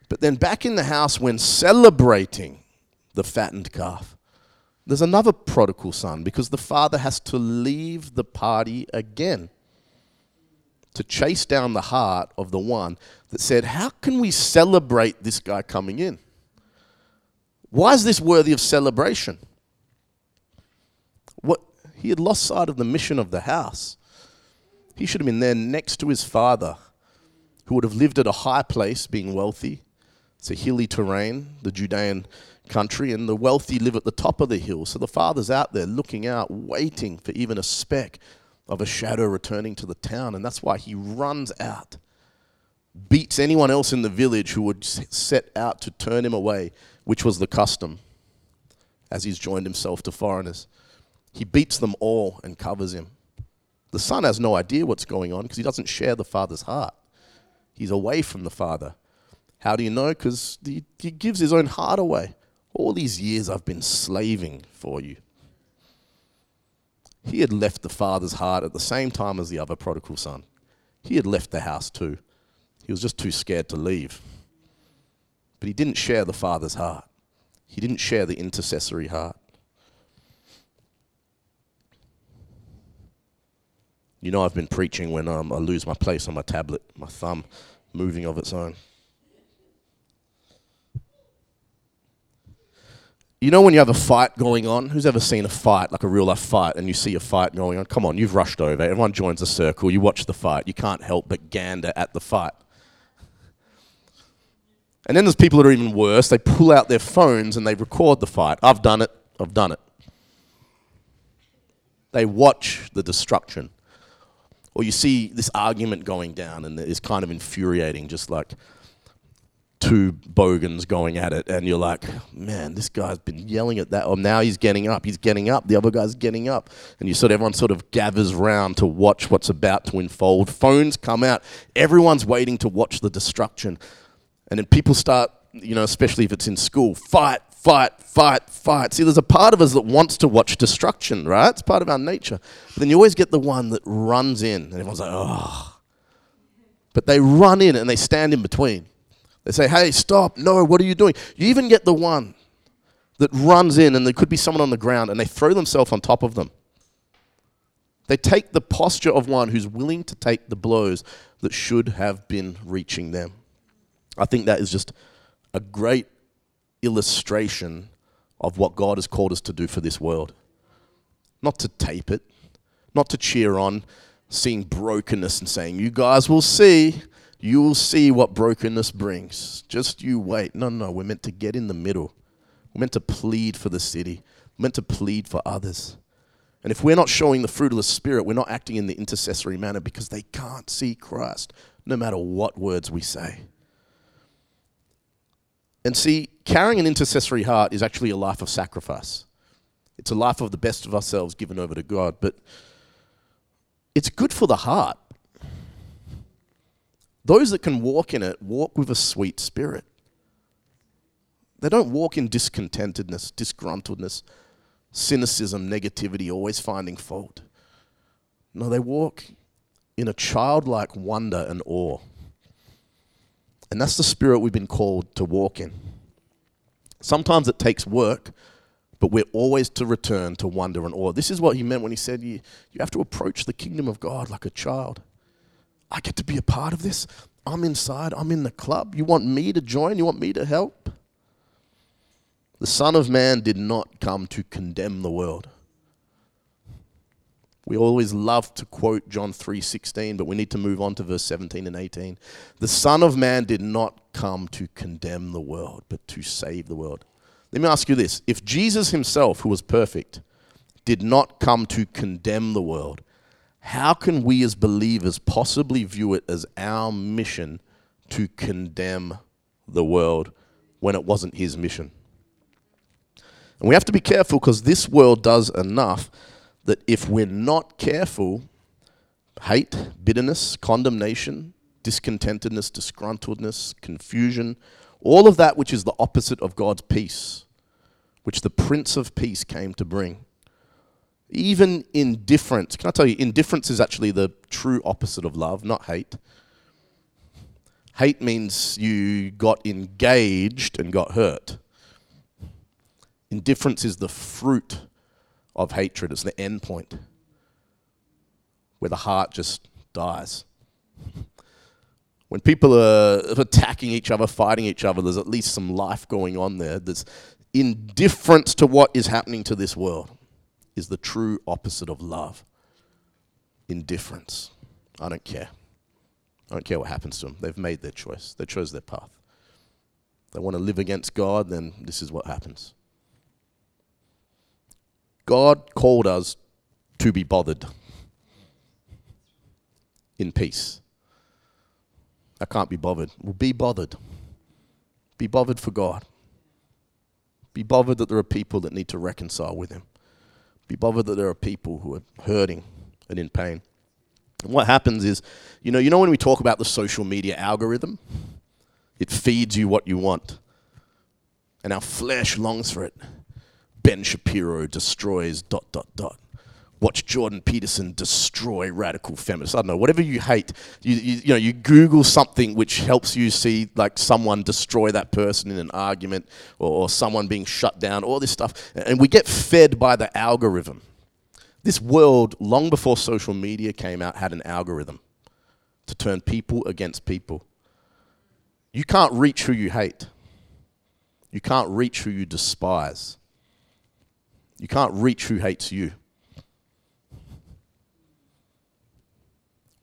But then back in the house, when celebrating the fattened calf, there's another prodigal son because the father has to leave the party again to chase down the heart of the one that said, How can we celebrate this guy coming in? Why is this worthy of celebration? What he had lost sight of the mission of the house. He should have been there next to his father, who would have lived at a high place, being wealthy. It's a hilly terrain, the Judean country, and the wealthy live at the top of the hill. So the father's out there looking out, waiting for even a speck of a shadow returning to the town. And that's why he runs out, beats anyone else in the village who would set out to turn him away, which was the custom as he's joined himself to foreigners. He beats them all and covers him. The son has no idea what's going on because he doesn't share the father's heart. He's away from the father. How do you know? Because he, he gives his own heart away. All these years I've been slaving for you. He had left the father's heart at the same time as the other prodigal son. He had left the house too. He was just too scared to leave. But he didn't share the father's heart, he didn't share the intercessory heart. You know, I've been preaching when um, I lose my place on my tablet, my thumb moving of its own. You know when you have a fight going on? Who's ever seen a fight, like a real life fight, and you see a fight going on? Come on, you've rushed over. Everyone joins a circle. You watch the fight. You can't help but gander at the fight. And then there's people that are even worse. They pull out their phones and they record the fight. I've done it. I've done it. They watch the destruction. Or you see this argument going down and it's kind of infuriating, just like two bogans going at it, and you're like, man, this guy's been yelling at that. Or now he's getting up. He's getting up. The other guy's getting up, and you sort of everyone sort of gathers round to watch what's about to unfold. Phones come out. Everyone's waiting to watch the destruction, and then people start, you know, especially if it's in school, fight, fight, fight, fight. See, there's a part of us that wants to watch destruction, right? It's part of our nature. But then you always get the one that runs in, and everyone's like, oh. But they run in and they stand in between they say, hey, stop. No, what are you doing? You even get the one that runs in, and there could be someone on the ground, and they throw themselves on top of them. They take the posture of one who's willing to take the blows that should have been reaching them. I think that is just a great illustration of what God has called us to do for this world. Not to tape it, not to cheer on, seeing brokenness and saying, You guys will see. You will see what brokenness brings. Just you wait. No, no, we're meant to get in the middle. We're meant to plead for the city. We're meant to plead for others. And if we're not showing the fruit of the Spirit, we're not acting in the intercessory manner because they can't see Christ, no matter what words we say. And see, carrying an intercessory heart is actually a life of sacrifice. It's a life of the best of ourselves given over to God. But it's good for the heart. Those that can walk in it walk with a sweet spirit. They don't walk in discontentedness, disgruntledness, cynicism, negativity, always finding fault. No, they walk in a childlike wonder and awe. And that's the spirit we've been called to walk in. Sometimes it takes work, but we're always to return to wonder and awe. This is what he meant when he said you, you have to approach the kingdom of God like a child. I get to be a part of this. I'm inside, I'm in the club. You want me to join? You want me to help? The Son of Man did not come to condemn the world. We always love to quote John 3:16, but we need to move on to verse 17 and 18. The Son of Man did not come to condemn the world, but to save the world. Let me ask you this. If Jesus himself, who was perfect, did not come to condemn the world, how can we as believers possibly view it as our mission to condemn the world when it wasn't his mission? And we have to be careful because this world does enough that if we're not careful, hate, bitterness, condemnation, discontentedness, disgruntledness, confusion, all of that which is the opposite of God's peace, which the Prince of Peace came to bring. Even indifference. Can I tell you, indifference is actually the true opposite of love, not hate. Hate means you got engaged and got hurt. Indifference is the fruit of hatred, it's the end point where the heart just dies. When people are attacking each other, fighting each other, there's at least some life going on there. There's indifference to what is happening to this world is the true opposite of love. Indifference. I don't care. I don't care what happens to them. They've made their choice. They chose their path. They want to live against God, then this is what happens. God called us to be bothered in peace. I can't be bothered. Well, be bothered. Be bothered for God. Be bothered that there are people that need to reconcile with Him. Be bothered that there are people who are hurting and in pain. And what happens is, you know, you know when we talk about the social media algorithm, it feeds you what you want, and our flesh longs for it. Ben Shapiro destroys dot dot dot watch Jordan Peterson destroy radical feminists. I don't know, whatever you hate, you, you, you, know, you Google something which helps you see like someone destroy that person in an argument or, or someone being shut down, all this stuff. And we get fed by the algorithm. This world, long before social media came out, had an algorithm to turn people against people. You can't reach who you hate. You can't reach who you despise. You can't reach who hates you.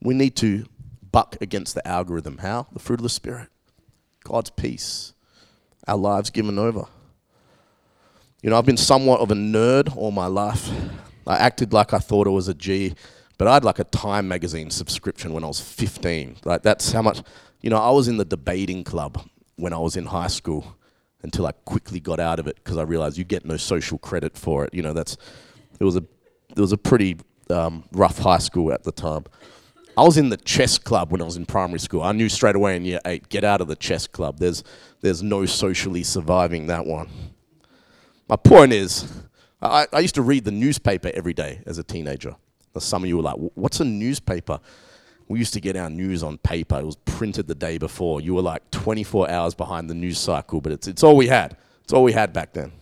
We need to buck against the algorithm. How? The fruit of the Spirit, God's peace, our lives given over. You know, I've been somewhat of a nerd all my life. I acted like I thought I was a G, but I had like a Time magazine subscription when I was 15. Like, that's how much, you know, I was in the debating club when I was in high school until I quickly got out of it because I realized you get no social credit for it. You know, that's, it was a, it was a pretty um, rough high school at the time. I was in the chess club when I was in primary school. I knew straight away in year eight, get out of the chess club. There's, there's no socially surviving that one. My point is, I, I used to read the newspaper every day as a teenager. Some of you were like, what's a newspaper? We used to get our news on paper. It was printed the day before. You were like 24 hours behind the news cycle, but it's, it's all we had. It's all we had back then.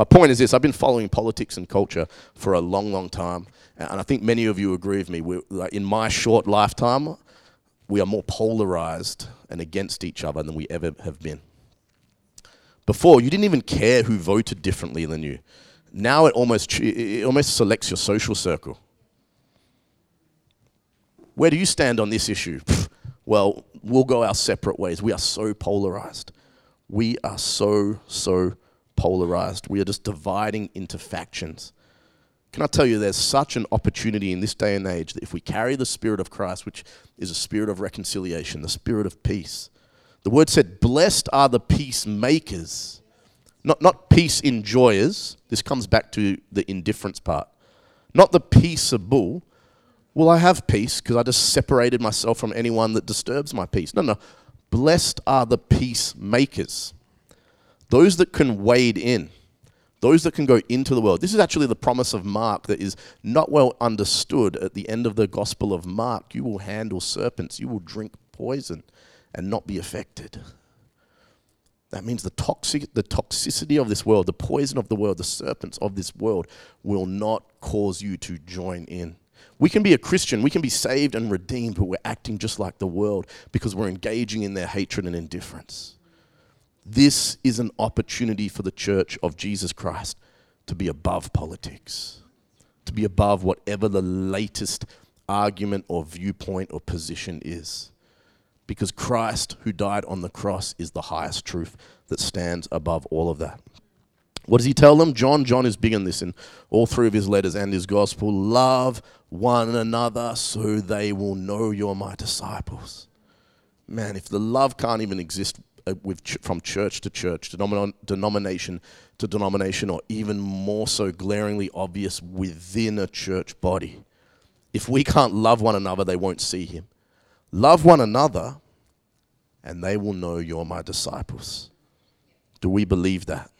My point is this I've been following politics and culture for a long, long time. And I think many of you agree with me. we like, in my short lifetime, we are more polarized and against each other than we ever have been. Before, you didn't even care who voted differently than you. Now it almost, it almost selects your social circle. Where do you stand on this issue? well, we'll go our separate ways. We are so polarized. We are so, so polarized. We are just dividing into factions. Can I tell you, there's such an opportunity in this day and age that if we carry the Spirit of Christ, which is a spirit of reconciliation, the spirit of peace, the word said, Blessed are the peacemakers, not, not peace enjoyers. This comes back to the indifference part. Not the peaceable. Well, I have peace because I just separated myself from anyone that disturbs my peace. No, no. Blessed are the peacemakers, those that can wade in those that can go into the world. This is actually the promise of Mark that is not well understood at the end of the Gospel of Mark. You will handle serpents, you will drink poison and not be affected. That means the, toxic, the toxicity of this world, the poison of the world, the serpents of this world will not cause you to join in. We can be a Christian, we can be saved and redeemed, but we're acting just like the world because we're engaging in their hatred and indifference. This is an opportunity for the church of Jesus Christ to be above politics, to be above whatever the latest argument or viewpoint or position is. Because Christ, who died on the cross, is the highest truth that stands above all of that. What does he tell them? John, John is big on this in all three of his letters and his gospel. Love one another so they will know you're my disciples. Man, if the love can't even exist Uh, with ch- from church to church, denom- denomination to denomination, or even more so glaringly obvious within a church body. If we can't love one another, they won't see him. Love one another, and they will know you're my disciples. Do we believe that?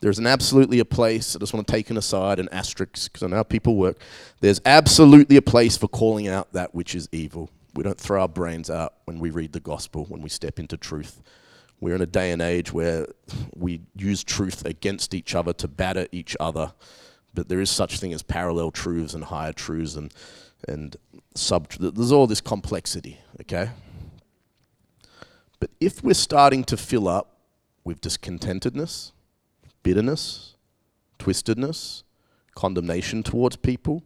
There's an absolutely a place, I just want to take an aside, an asterisk, because I know how people work. There's absolutely a place for calling out that which is evil. We don't throw our brains out when we read the gospel, when we step into truth. We're in a day and age where we use truth against each other to batter each other, but there is such thing as parallel truths and higher truths and and sub. There's all this complexity, okay. But if we're starting to fill up with discontentedness, bitterness, twistedness, condemnation towards people,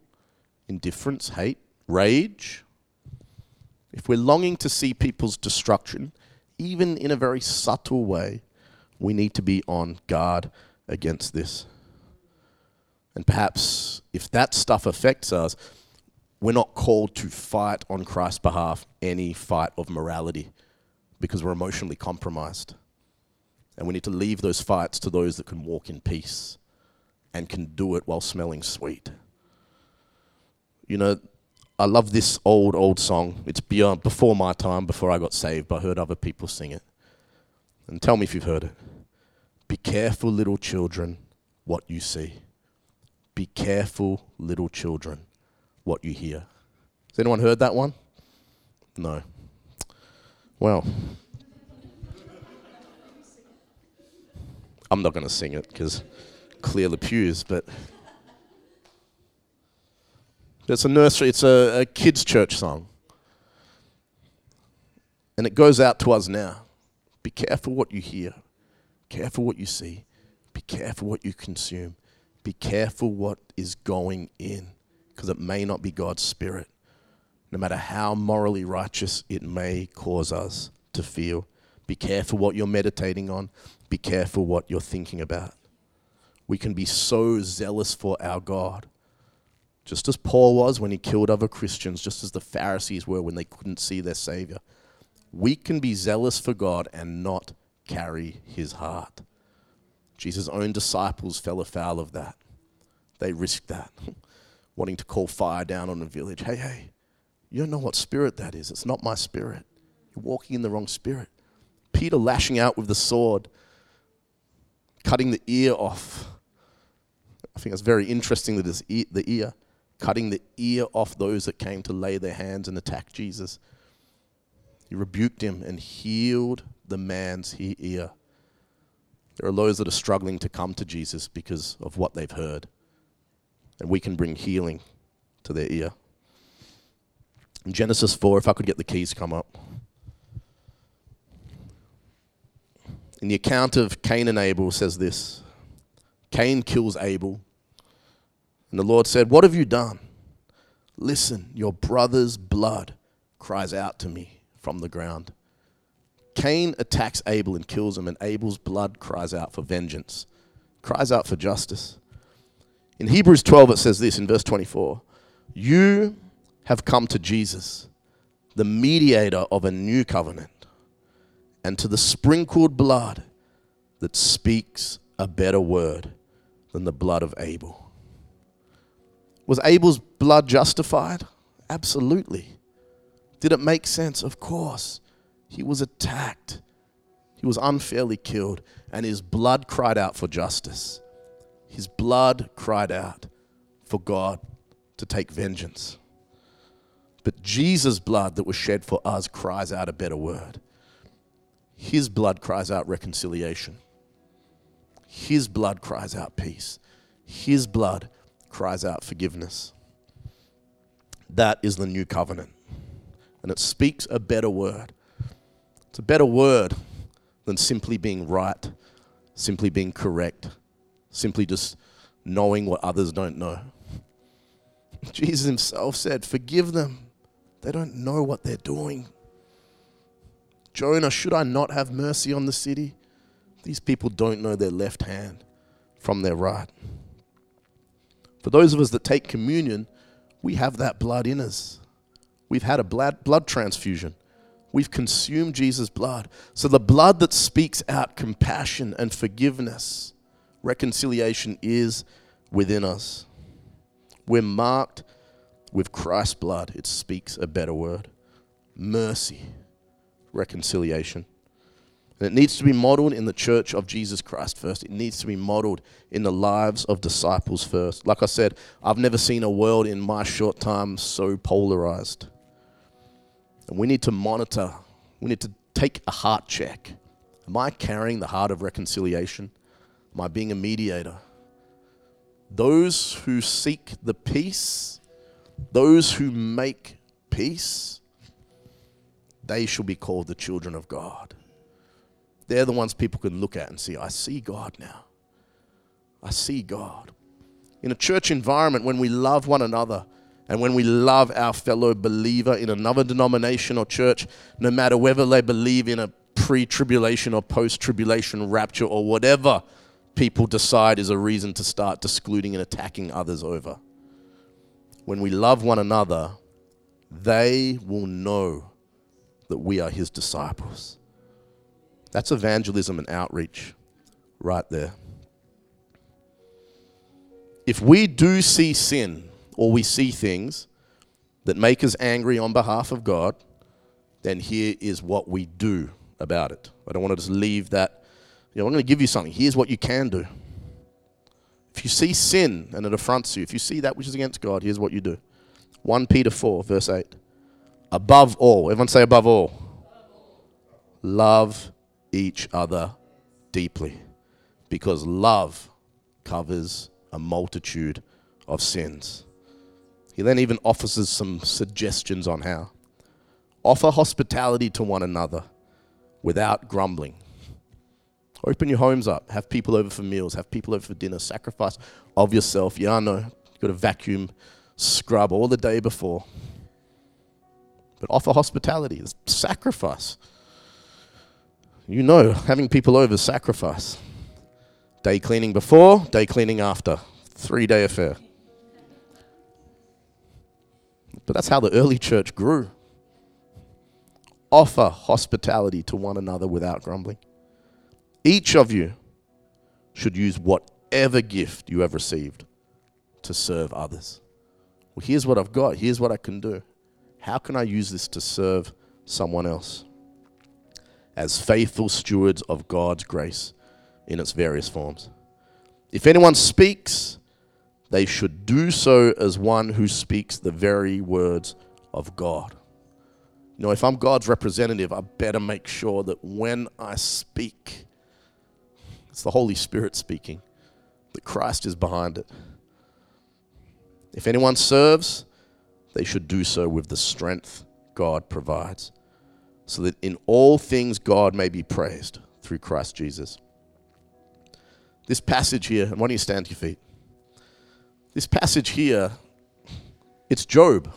indifference, hate, rage, if we're longing to see people's destruction, even in a very subtle way, we need to be on guard against this. And perhaps if that stuff affects us, we're not called to fight on Christ's behalf any fight of morality because we're emotionally compromised. And we need to leave those fights to those that can walk in peace and can do it while smelling sweet. You know, I love this old, old song. It's beyond, before my time, before I got saved, but I heard other people sing it. And tell me if you've heard it. Be careful, little children, what you see. Be careful, little children, what you hear. Has anyone heard that one? No. Well, I'm not going to sing it because clear the pews, but it's a nursery, it's a, a kids' church song. And it goes out to us now. Be careful what you hear, careful what you see, be careful what you consume, be careful what is going in, because it may not be God's Spirit. No matter how morally righteous it may cause us to feel, be careful what you're meditating on. Be careful what you're thinking about. We can be so zealous for our God, just as Paul was when he killed other Christians, just as the Pharisees were when they couldn't see their Savior. We can be zealous for God and not carry his heart. Jesus' own disciples fell afoul of that. They risked that, wanting to call fire down on a village. Hey, hey, you don't know what spirit that is. It's not my spirit. You're walking in the wrong spirit. Peter lashing out with the sword, cutting the ear off. I think it's very interesting that his ear, the ear, cutting the ear off those that came to lay their hands and attack Jesus. He rebuked him and healed the man's ear. There are those that are struggling to come to Jesus because of what they've heard. And we can bring healing to their ear. In Genesis 4, if I could get the keys come up. In the account of Cain and Abel says this Cain kills Abel. And the Lord said, What have you done? Listen, your brother's blood cries out to me from the ground. Cain attacks Abel and kills him, and Abel's blood cries out for vengeance, cries out for justice. In Hebrews 12, it says this in verse 24 You have come to Jesus, the mediator of a new covenant and to the sprinkled blood that speaks a better word than the blood of Abel. Was Abel's blood justified? Absolutely. Did it make sense? Of course. He was attacked, he was unfairly killed, and his blood cried out for justice. His blood cried out for God to take vengeance. But Jesus' blood that was shed for us cries out a better word. His blood cries out reconciliation. His blood cries out peace. His blood cries out forgiveness. That is the new covenant. And it speaks a better word. It's a better word than simply being right, simply being correct, simply just knowing what others don't know. Jesus himself said, Forgive them. They don't know what they're doing. Jonah, should I not have mercy on the city? These people don't know their left hand from their right. For those of us that take communion, we have that blood in us. We've had a blood, blood transfusion. We've consumed Jesus' blood. So the blood that speaks out compassion and forgiveness, reconciliation is within us. We're marked with Christ's blood. It speaks a better word mercy reconciliation. And it needs to be modeled in the church of Jesus Christ first. It needs to be modeled in the lives of disciples first. Like I said, I've never seen a world in my short time so polarized. And we need to monitor, we need to take a heart check. Am I carrying the heart of reconciliation? Am I being a mediator? Those who seek the peace, those who make peace, they shall be called the children of God. They're the ones people can look at and see, I see God now. I see God. In a church environment, when we love one another and when we love our fellow believer in another denomination or church, no matter whether they believe in a pre tribulation or post tribulation rapture or whatever people decide is a reason to start discluding and attacking others over. When we love one another, they will know that we are his disciples. That's evangelism and outreach right there. If we do see sin or we see things that make us angry on behalf of God, then here is what we do about it. I don't want to just leave that. You know, I'm going to give you something. Here's what you can do. If you see sin and it affronts you, if you see that which is against God, here's what you do. 1 Peter 4, verse 8. Above all, everyone say above all. Love each other deeply because love covers a multitude of sins. He then even offers some suggestions on how. Offer hospitality to one another without grumbling. Open your homes up. Have people over for meals. Have people over for dinner. Sacrifice of yourself. Yeah, I know. You've got to vacuum, scrub all the day before. But offer hospitality. It's sacrifice. You know, having people over, sacrifice. Day cleaning before, day cleaning after. Three day affair. But that's how the early church grew. Offer hospitality to one another without grumbling. Each of you should use whatever gift you have received to serve others. Well, here's what I've got, here's what I can do. How can I use this to serve someone else? As faithful stewards of God's grace in its various forms. If anyone speaks, they should do so as one who speaks the very words of God. You know, if I'm God's representative, I better make sure that when I speak, it's the Holy Spirit speaking, that Christ is behind it. If anyone serves, they should do so with the strength God provides so that in all things God may be praised through Christ Jesus. This passage here, and why don't you stand to your feet? This passage here, it's Job.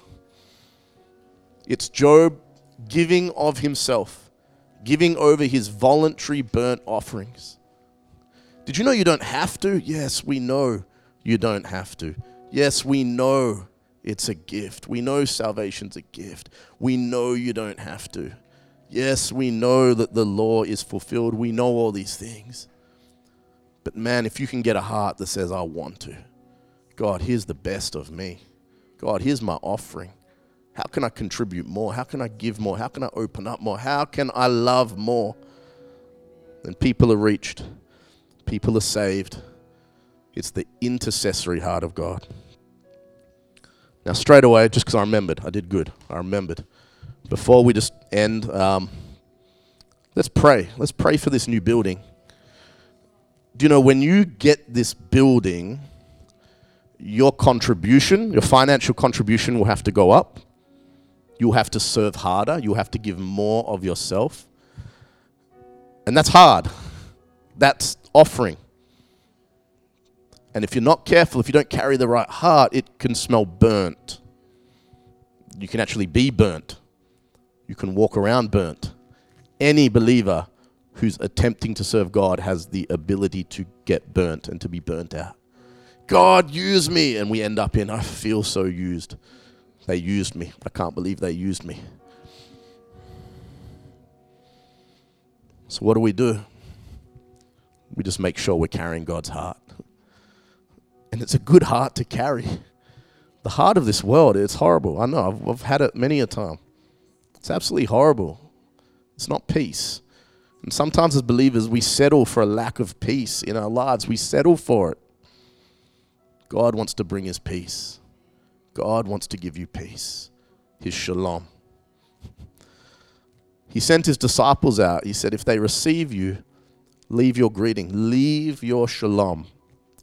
It's Job giving of himself, giving over his voluntary burnt offerings. Did you know you don't have to? Yes, we know you don't have to. Yes, we know it's a gift. We know salvation's a gift. We know you don't have to. Yes, we know that the law is fulfilled. We know all these things. But man, if you can get a heart that says, I want to, God, here's the best of me. God, here's my offering. How can I contribute more? How can I give more? How can I open up more? How can I love more? Then people are reached, people are saved. It's the intercessory heart of God. Now, straight away, just because I remembered, I did good. I remembered before we just end, um, let's pray. Let's pray for this new building. Do you know when you get this building, your contribution, your financial contribution will have to go up. You'll have to serve harder. You'll have to give more of yourself. And that's hard. That's offering. And if you're not careful, if you don't carry the right heart, it can smell burnt. You can actually be burnt you can walk around burnt. Any believer who's attempting to serve God has the ability to get burnt and to be burnt out. God, use me. And we end up in, I feel so used. They used me. I can't believe they used me. So, what do we do? We just make sure we're carrying God's heart. And it's a good heart to carry. The heart of this world, it's horrible. I know, I've, I've had it many a time. It's absolutely horrible. It's not peace. And sometimes as believers, we settle for a lack of peace in our lives. We settle for it. God wants to bring his peace. God wants to give you peace, his shalom. He sent his disciples out. He said, If they receive you, leave your greeting, leave your shalom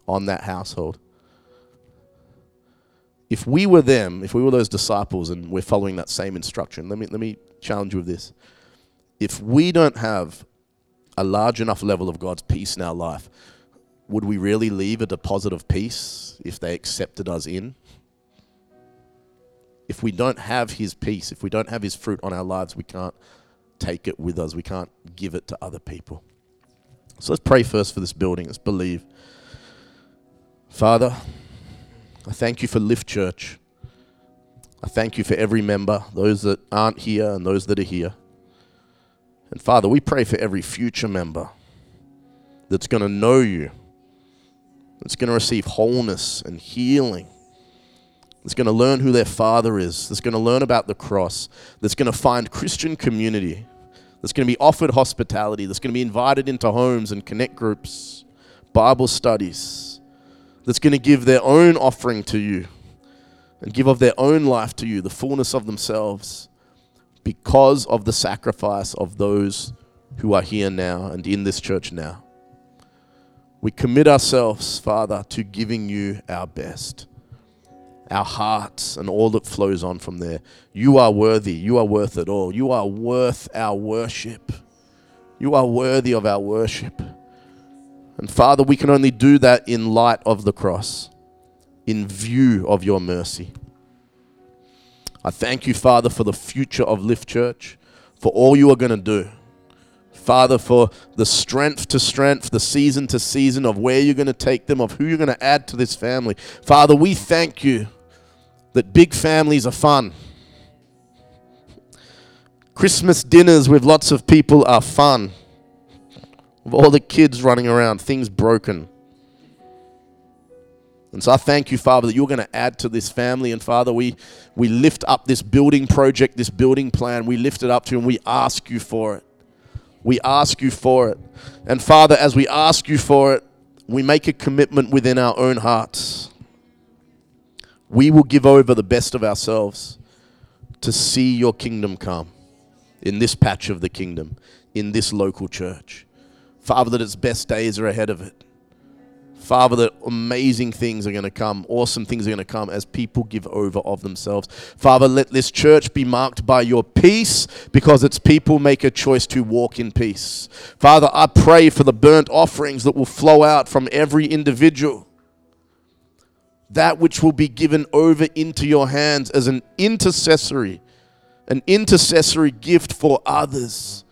on that household. If we were them, if we were those disciples and we're following that same instruction, let me, let me challenge you with this. If we don't have a large enough level of God's peace in our life, would we really leave a deposit of peace if they accepted us in? If we don't have His peace, if we don't have His fruit on our lives, we can't take it with us. We can't give it to other people. So let's pray first for this building. Let's believe. Father, I thank you for Lift Church. I thank you for every member, those that aren't here and those that are here. And Father, we pray for every future member that's going to know you, that's going to receive wholeness and healing, that's going to learn who their Father is, that's going to learn about the cross, that's going to find Christian community, that's going to be offered hospitality, that's going to be invited into homes and connect groups, Bible studies, that's going to give their own offering to you and give of their own life to you, the fullness of themselves because of the sacrifice of those who are here now and in this church now. We commit ourselves, Father, to giving you our best, our hearts, and all that flows on from there. You are worthy. You are worth it all. You are worth our worship. You are worthy of our worship. And Father, we can only do that in light of the cross, in view of your mercy. I thank you, Father, for the future of Lift Church, for all you are going to do. Father, for the strength to strength, the season to season of where you're going to take them, of who you're going to add to this family. Father, we thank you that big families are fun. Christmas dinners with lots of people are fun. With all the kids running around, things broken. And so I thank you, Father, that you're going to add to this family. And Father, we, we lift up this building project, this building plan. We lift it up to you and we ask you for it. We ask you for it. And Father, as we ask you for it, we make a commitment within our own hearts. We will give over the best of ourselves to see your kingdom come in this patch of the kingdom, in this local church. Father, that its best days are ahead of it. Father, that amazing things are going to come, awesome things are going to come as people give over of themselves. Father, let this church be marked by your peace because its people make a choice to walk in peace. Father, I pray for the burnt offerings that will flow out from every individual. That which will be given over into your hands as an intercessory, an intercessory gift for others.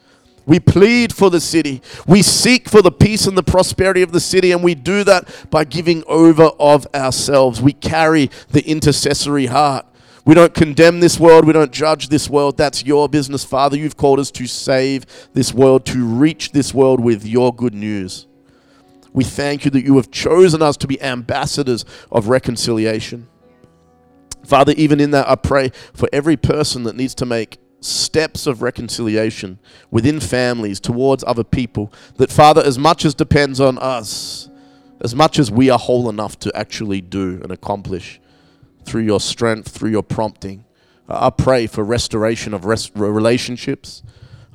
We plead for the city. We seek for the peace and the prosperity of the city, and we do that by giving over of ourselves. We carry the intercessory heart. We don't condemn this world. We don't judge this world. That's your business, Father. You've called us to save this world, to reach this world with your good news. We thank you that you have chosen us to be ambassadors of reconciliation. Father, even in that, I pray for every person that needs to make steps of reconciliation within families towards other people. That, Father, as much as depends on us, as much as we are whole enough to actually do and accomplish through your strength, through your prompting, I pray for restoration of relationships.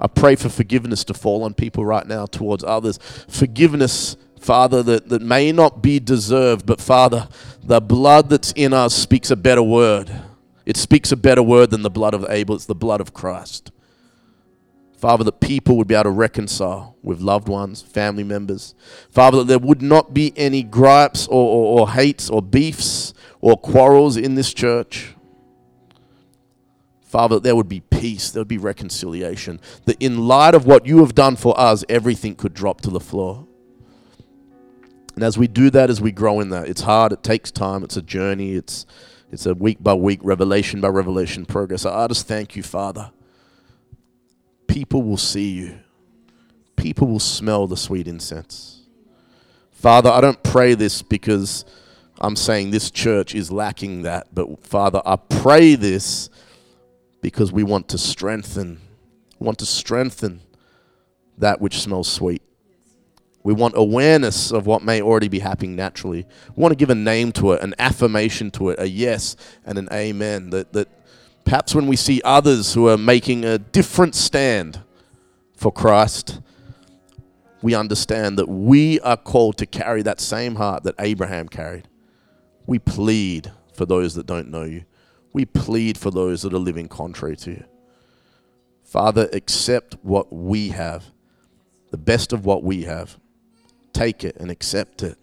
I pray for forgiveness to fall on people right now towards others. Forgiveness, Father, that, that may not be deserved, but Father, the blood that's in us speaks a better word it speaks a better word than the blood of Abel, it's the blood of Christ. Father, that people would be able to reconcile with loved ones, family members. Father, that there would not be any gripes or, or, or hates or beefs or quarrels in this church. Father, that there would be peace, there would be reconciliation. That in light of what you have done for us, everything could drop to the floor. And as we do that, as we grow in that, it's hard, it takes time, it's a journey, it's it's a week by week, revelation by revelation progress. I just thank you, Father. People will see you, people will smell the sweet incense. Father, I don't pray this because I'm saying this church is lacking that, but Father, I pray this because we want to strengthen, want to strengthen that which smells sweet. We want awareness of what may already be happening naturally. We want to give a name to it, an affirmation to it, a yes and an amen. That, that perhaps when we see others who are making a different stand for Christ, we understand that we are called to carry that same heart that Abraham carried. We plead for those that don't know you. We plead for those that are living contrary to you. Father, accept what we have, the best of what we have. Take it and accept it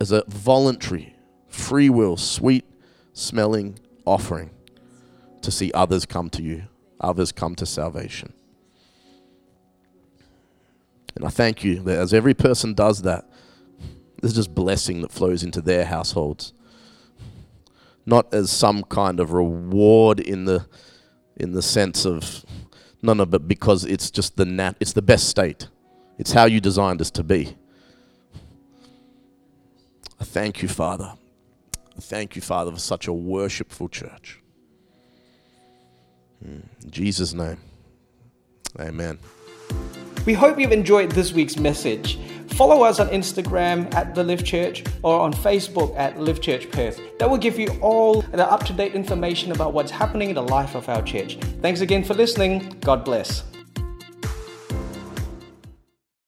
as a voluntary, free will, sweet smelling offering to see others come to you, others come to salvation. And I thank you that as every person does that, there's just blessing that flows into their households. Not as some kind of reward in the in the sense of no no, but because it's just the nat it's the best state. It's how you designed us to be. I thank you, Father. I thank you, Father, for such a worshipful church. Hmm. In Jesus' name. Amen. We hope you've enjoyed this week's message. Follow us on Instagram at The Lift Church or on Facebook at Lift Church Perth. That will give you all the up to date information about what's happening in the life of our church. Thanks again for listening. God bless.